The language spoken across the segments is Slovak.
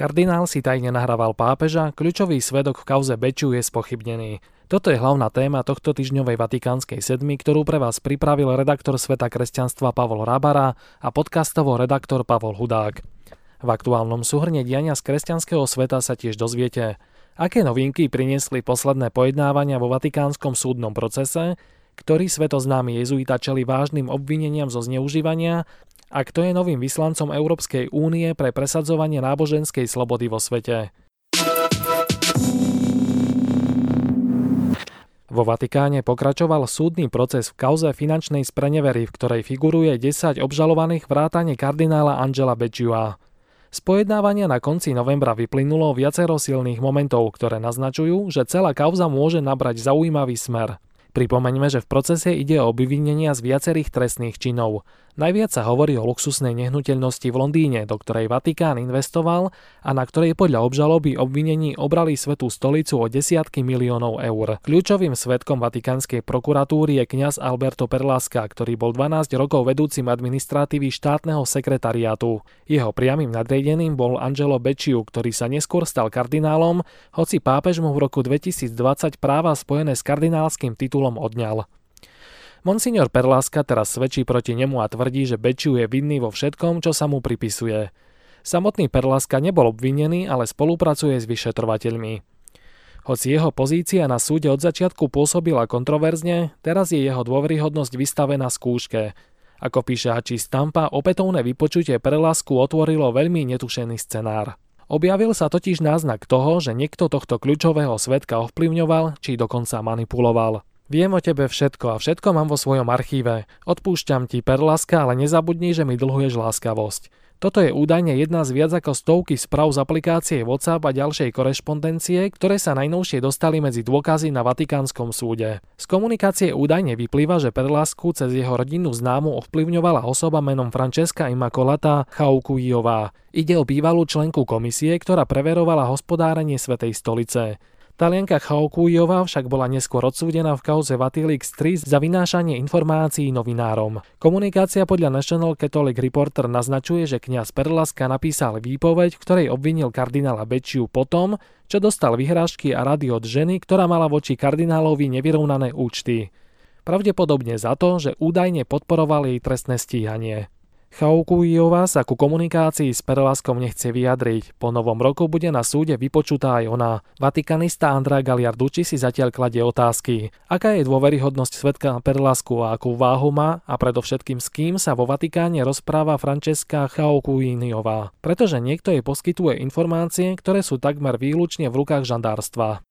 Kardinál si tajne nahrával pápeža, kľúčový svedok v kauze Beču je spochybnený. Toto je hlavná téma tohto týždňovej Vatikánskej sedmy, ktorú pre vás pripravil redaktor Sveta kresťanstva Pavol Rabara a podcastovo redaktor Pavol Hudák. V aktuálnom súhrne diania z kresťanského sveta sa tiež dozviete, aké novinky priniesli posledné pojednávania vo Vatikánskom súdnom procese, ktorý svetoznámy jezuita čeli vážnym obvineniam zo zneužívania a kto je novým vyslancom Európskej únie pre presadzovanie náboženskej slobody vo svete. Vo Vatikáne pokračoval súdny proces v kauze finančnej sprenevery, v ktorej figuruje 10 obžalovaných vrátane kardinála Angela Becciua. Z pojednávania na konci novembra vyplynulo viacero silných momentov, ktoré naznačujú, že celá kauza môže nabrať zaujímavý smer. Pripomeňme, že v procese ide o obvinenia z viacerých trestných činov. Najviac sa hovorí o luxusnej nehnuteľnosti v Londýne, do ktorej Vatikán investoval a na ktorej podľa obžaloby obvinení obrali svetú stolicu o desiatky miliónov eur. Kľúčovým svetkom vatikánskej prokuratúry je kňaz Alberto Perlaska, ktorý bol 12 rokov vedúcim administratívy štátneho sekretariátu. Jeho priamým nadriadeným bol Angelo Becciu, ktorý sa neskôr stal kardinálom, hoci pápež mu v roku 2020 práva spojené s kardinálskym titulom odňal. Monsignor Perláska teraz svedčí proti nemu a tvrdí, že Bečiu je vinný vo všetkom, čo sa mu pripisuje. Samotný Perláska nebol obvinený, ale spolupracuje s vyšetrovateľmi. Hoci jeho pozícia na súde od začiatku pôsobila kontroverzne, teraz je jeho dôveryhodnosť vystavená skúške. Ako píše Hači Stampa, opätovné vypočutie Perlásku otvorilo veľmi netušený scenár. Objavil sa totiž náznak toho, že niekto tohto kľúčového svetka ovplyvňoval či dokonca manipuloval. Viem o tebe všetko a všetko mám vo svojom archíve. Odpúšťam ti, Perlaska, ale nezabudni, že mi dlhuješ láskavosť. Toto je údajne jedna z viac ako stovky správ z aplikácie WhatsApp a ďalšej korešpondencie, ktoré sa najnovšie dostali medzi dôkazy na Vatikánskom súde. Z komunikácie údajne vyplýva, že Perlasku cez jeho rodinu známu ovplyvňovala osoba menom Francesca Immacolata Chaukujová. Ide o bývalú členku komisie, ktorá preverovala hospodárenie Svetej stolice. Talianka Chaokujová však bola neskôr odsúdená v kauze Vatilix 3 za vynášanie informácií novinárom. Komunikácia podľa National Catholic Reporter naznačuje, že kňaz Perlaska napísal výpoveď, ktorej obvinil kardinála Bečiu potom, čo dostal vyhrážky a rady od ženy, ktorá mala voči kardinálovi nevyrovnané účty. Pravdepodobne za to, že údajne podporoval jej trestné stíhanie. Chaukujová sa ku komunikácii s Perlaskom nechce vyjadriť. Po novom roku bude na súde vypočutá aj ona. Vatikanista Andrá Galiarduči si zatiaľ kladie otázky. Aká je dôveryhodnosť svetka Perlasku a akú váhu má a predovšetkým s kým sa vo Vatikáne rozpráva Francesca Chaukujiniová. Pretože niekto jej poskytuje informácie, ktoré sú takmer výlučne v rukách žandárstva.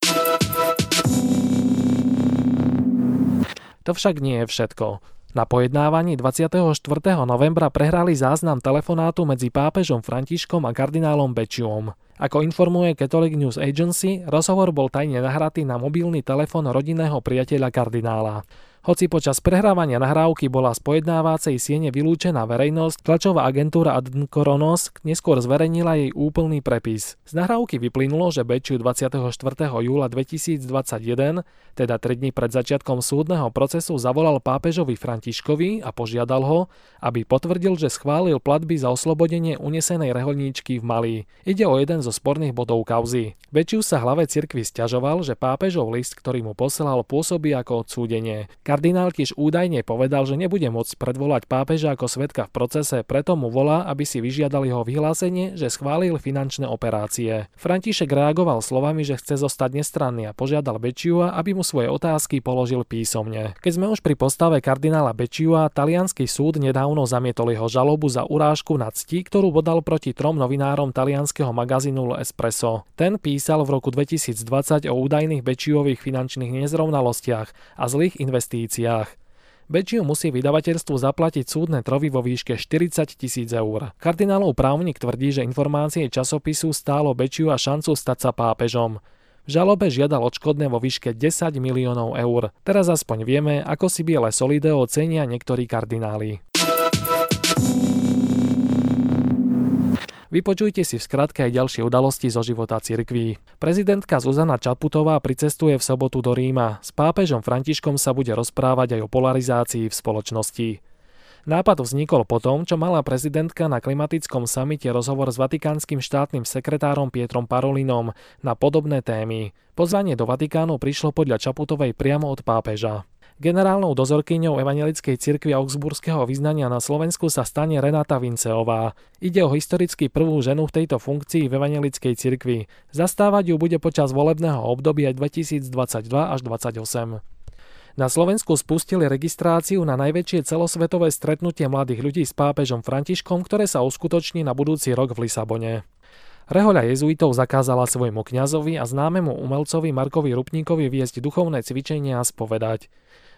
To však nie je všetko. Na pojednávaní 24. novembra prehrali záznam telefonátu medzi pápežom Františkom a kardinálom Bečiom. Ako informuje Catholic News Agency, rozhovor bol tajne nahratý na mobilný telefón rodinného priateľa kardinála. Hoci počas prehrávania nahrávky bola z pojednávacej siene vylúčená verejnosť, tlačová agentúra Adnkoronos neskôr zverejnila jej úplný prepis. Z nahrávky vyplynulo, že Bečiu 24. júla 2021, teda 3 dní pred začiatkom súdneho procesu, zavolal pápežovi Františkovi a požiadal ho, aby potvrdil, že schválil platby za oslobodenie unesenej reholníčky v Mali. Ide o jeden zo sporných bodov kauzy. Bečiu sa hlave cirkvi stiažoval, že pápežov list, ktorý mu posielal, pôsobí ako odsúdenie. Kardinál tiež údajne povedal, že nebude môcť predvolať pápeža ako svetka v procese, preto mu volá, aby si vyžiadal jeho vyhlásenie, že schválil finančné operácie. František reagoval slovami, že chce zostať nestranný a požiadal Bečiua, aby mu svoje otázky položil písomne. Keď sme už pri postave kardinála Bečiua, talianský súd nedávno zamietol jeho žalobu za urážku na cti, ktorú bodal proti trom novinárom talianského magazínu Espresso. Ten písal v roku 2020 o údajných Bečiových finančných nezrovnalostiach a zlých investíciách. Bečiu musí vydavateľstvu zaplatiť súdne trovy vo výške 40 tisíc eur. Kardinálov právnik tvrdí, že informácie časopisu stálo Bečiu a šancu stať sa pápežom. V žalobe žiadal odškodné vo výške 10 miliónov eur. Teraz aspoň vieme, ako si biele solideo cenia niektorí kardináli. Vypočujte si v skratke aj ďalšie udalosti zo života cirkví. Prezidentka Zuzana Čaputová pricestuje v sobotu do Ríma. S pápežom Františkom sa bude rozprávať aj o polarizácii v spoločnosti. Nápad vznikol potom, čo mala prezidentka na klimatickom samite rozhovor s vatikánskym štátnym sekretárom Pietrom Parolinom na podobné témy. Pozvanie do Vatikánu prišlo podľa Čaputovej priamo od pápeža. Generálnou dozorkyňou Evangelickej cirkvi Augsburského vyznania na Slovensku sa stane Renata Vinceová. Ide o historicky prvú ženu v tejto funkcii v Evangelickej cirkvi. Zastávať ju bude počas volebného obdobia 2022 až 2028. Na Slovensku spustili registráciu na najväčšie celosvetové stretnutie mladých ľudí s pápežom Františkom, ktoré sa uskutoční na budúci rok v Lisabone. Rehoľa jezuitov zakázala svojmu kňazovi a známemu umelcovi Markovi Rupníkovi viesť duchovné cvičenia a spovedať.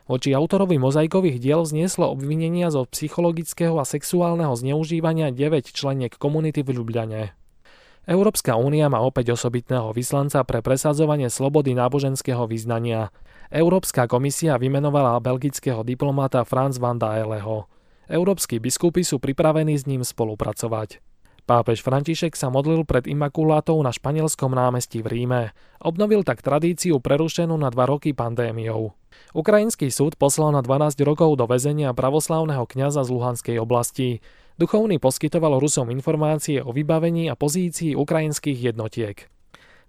Voči autorovi mozaikových diel znieslo obvinenia zo psychologického a sexuálneho zneužívania 9 členiek komunity v Ljubljane. Európska únia má opäť osobitného vyslanca pre presadzovanie slobody náboženského vyznania. Európska komisia vymenovala belgického diplomata Franz van Daeleho. Európsky biskupy sú pripravení s ním spolupracovať. Pápež František sa modlil pred Imakulátou na španielskom námestí v Ríme. Obnovil tak tradíciu prerušenú na dva roky pandémiou. Ukrajinský súd poslal na 12 rokov do väzenia pravoslávneho kňaza z Luhanskej oblasti. Duchovný poskytoval Rusom informácie o vybavení a pozícii ukrajinských jednotiek.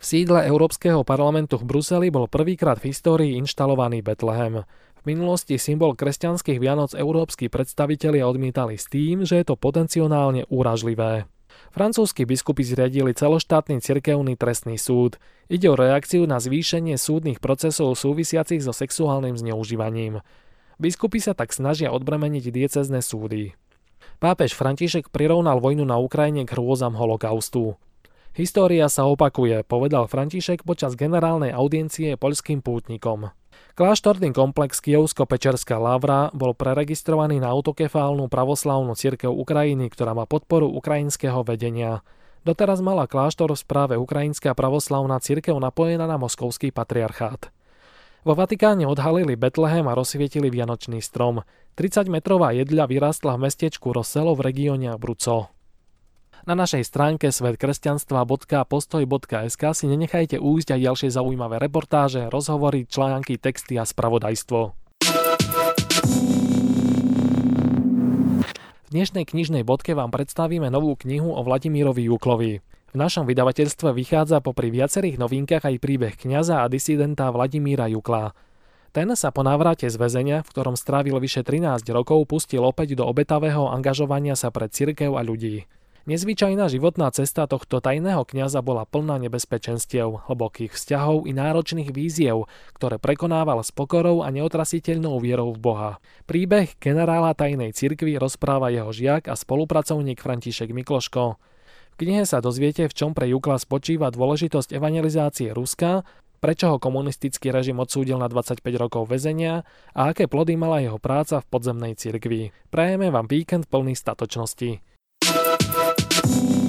V sídle Európskeho parlamentu v Bruseli bol prvýkrát v histórii inštalovaný Betlehem. V minulosti symbol kresťanských Vianoc európsky predstavitelia odmietali s tým, že je to potenciálne úražlivé. Francúzski biskupy zriadili celoštátny cirkevný trestný súd. Ide o reakciu na zvýšenie súdnych procesov súvisiacich so sexuálnym zneužívaním. Biskupy sa tak snažia odbremeniť diecezne súdy. Pápež František prirovnal vojnu na Ukrajine k hrôzam holokaustu. História sa opakuje, povedal František počas generálnej audiencie poľským pútnikom. Kláštorný komplex Kievsko-Pečerská Lavra bol preregistrovaný na autokefálnu pravoslávnu cirkev Ukrajiny, ktorá má podporu ukrajinského vedenia. Doteraz mala kláštor v správe Ukrajinská pravoslavná cirkev napojená na moskovský patriarchát. Vo Vatikáne odhalili Betlehem a rozsvietili Vianočný strom. 30-metrová jedľa vyrastla v mestečku Roselo v regióne Abruco. Na našej stránke svetkresťanstva.postoj.sk si nenechajte újsť aj ďalšie zaujímavé reportáže, rozhovory, články, texty a spravodajstvo. V dnešnej knižnej bodke vám predstavíme novú knihu o Vladimírovi Juklovi. V našom vydavateľstve vychádza popri viacerých novinkách aj príbeh kňaza a disidenta Vladimíra Jukla. Ten sa po návrate z väzenia, v ktorom strávil vyše 13 rokov, pustil opäť do obetavého angažovania sa pre cirkev a ľudí. Nezvyčajná životná cesta tohto tajného kňaza bola plná nebezpečenstiev, hlbokých vzťahov i náročných víziev, ktoré prekonával s pokorou a neotrasiteľnou vierou v Boha. Príbeh generála tajnej cirkvi rozpráva jeho žiak a spolupracovník František Mikloško. V knihe sa dozviete, v čom pre Jukla spočíva dôležitosť evangelizácie Ruska, prečo ho komunistický režim odsúdil na 25 rokov väzenia a aké plody mala jeho práca v podzemnej cirkvi. Prajeme vám víkend plný statočnosti. thank you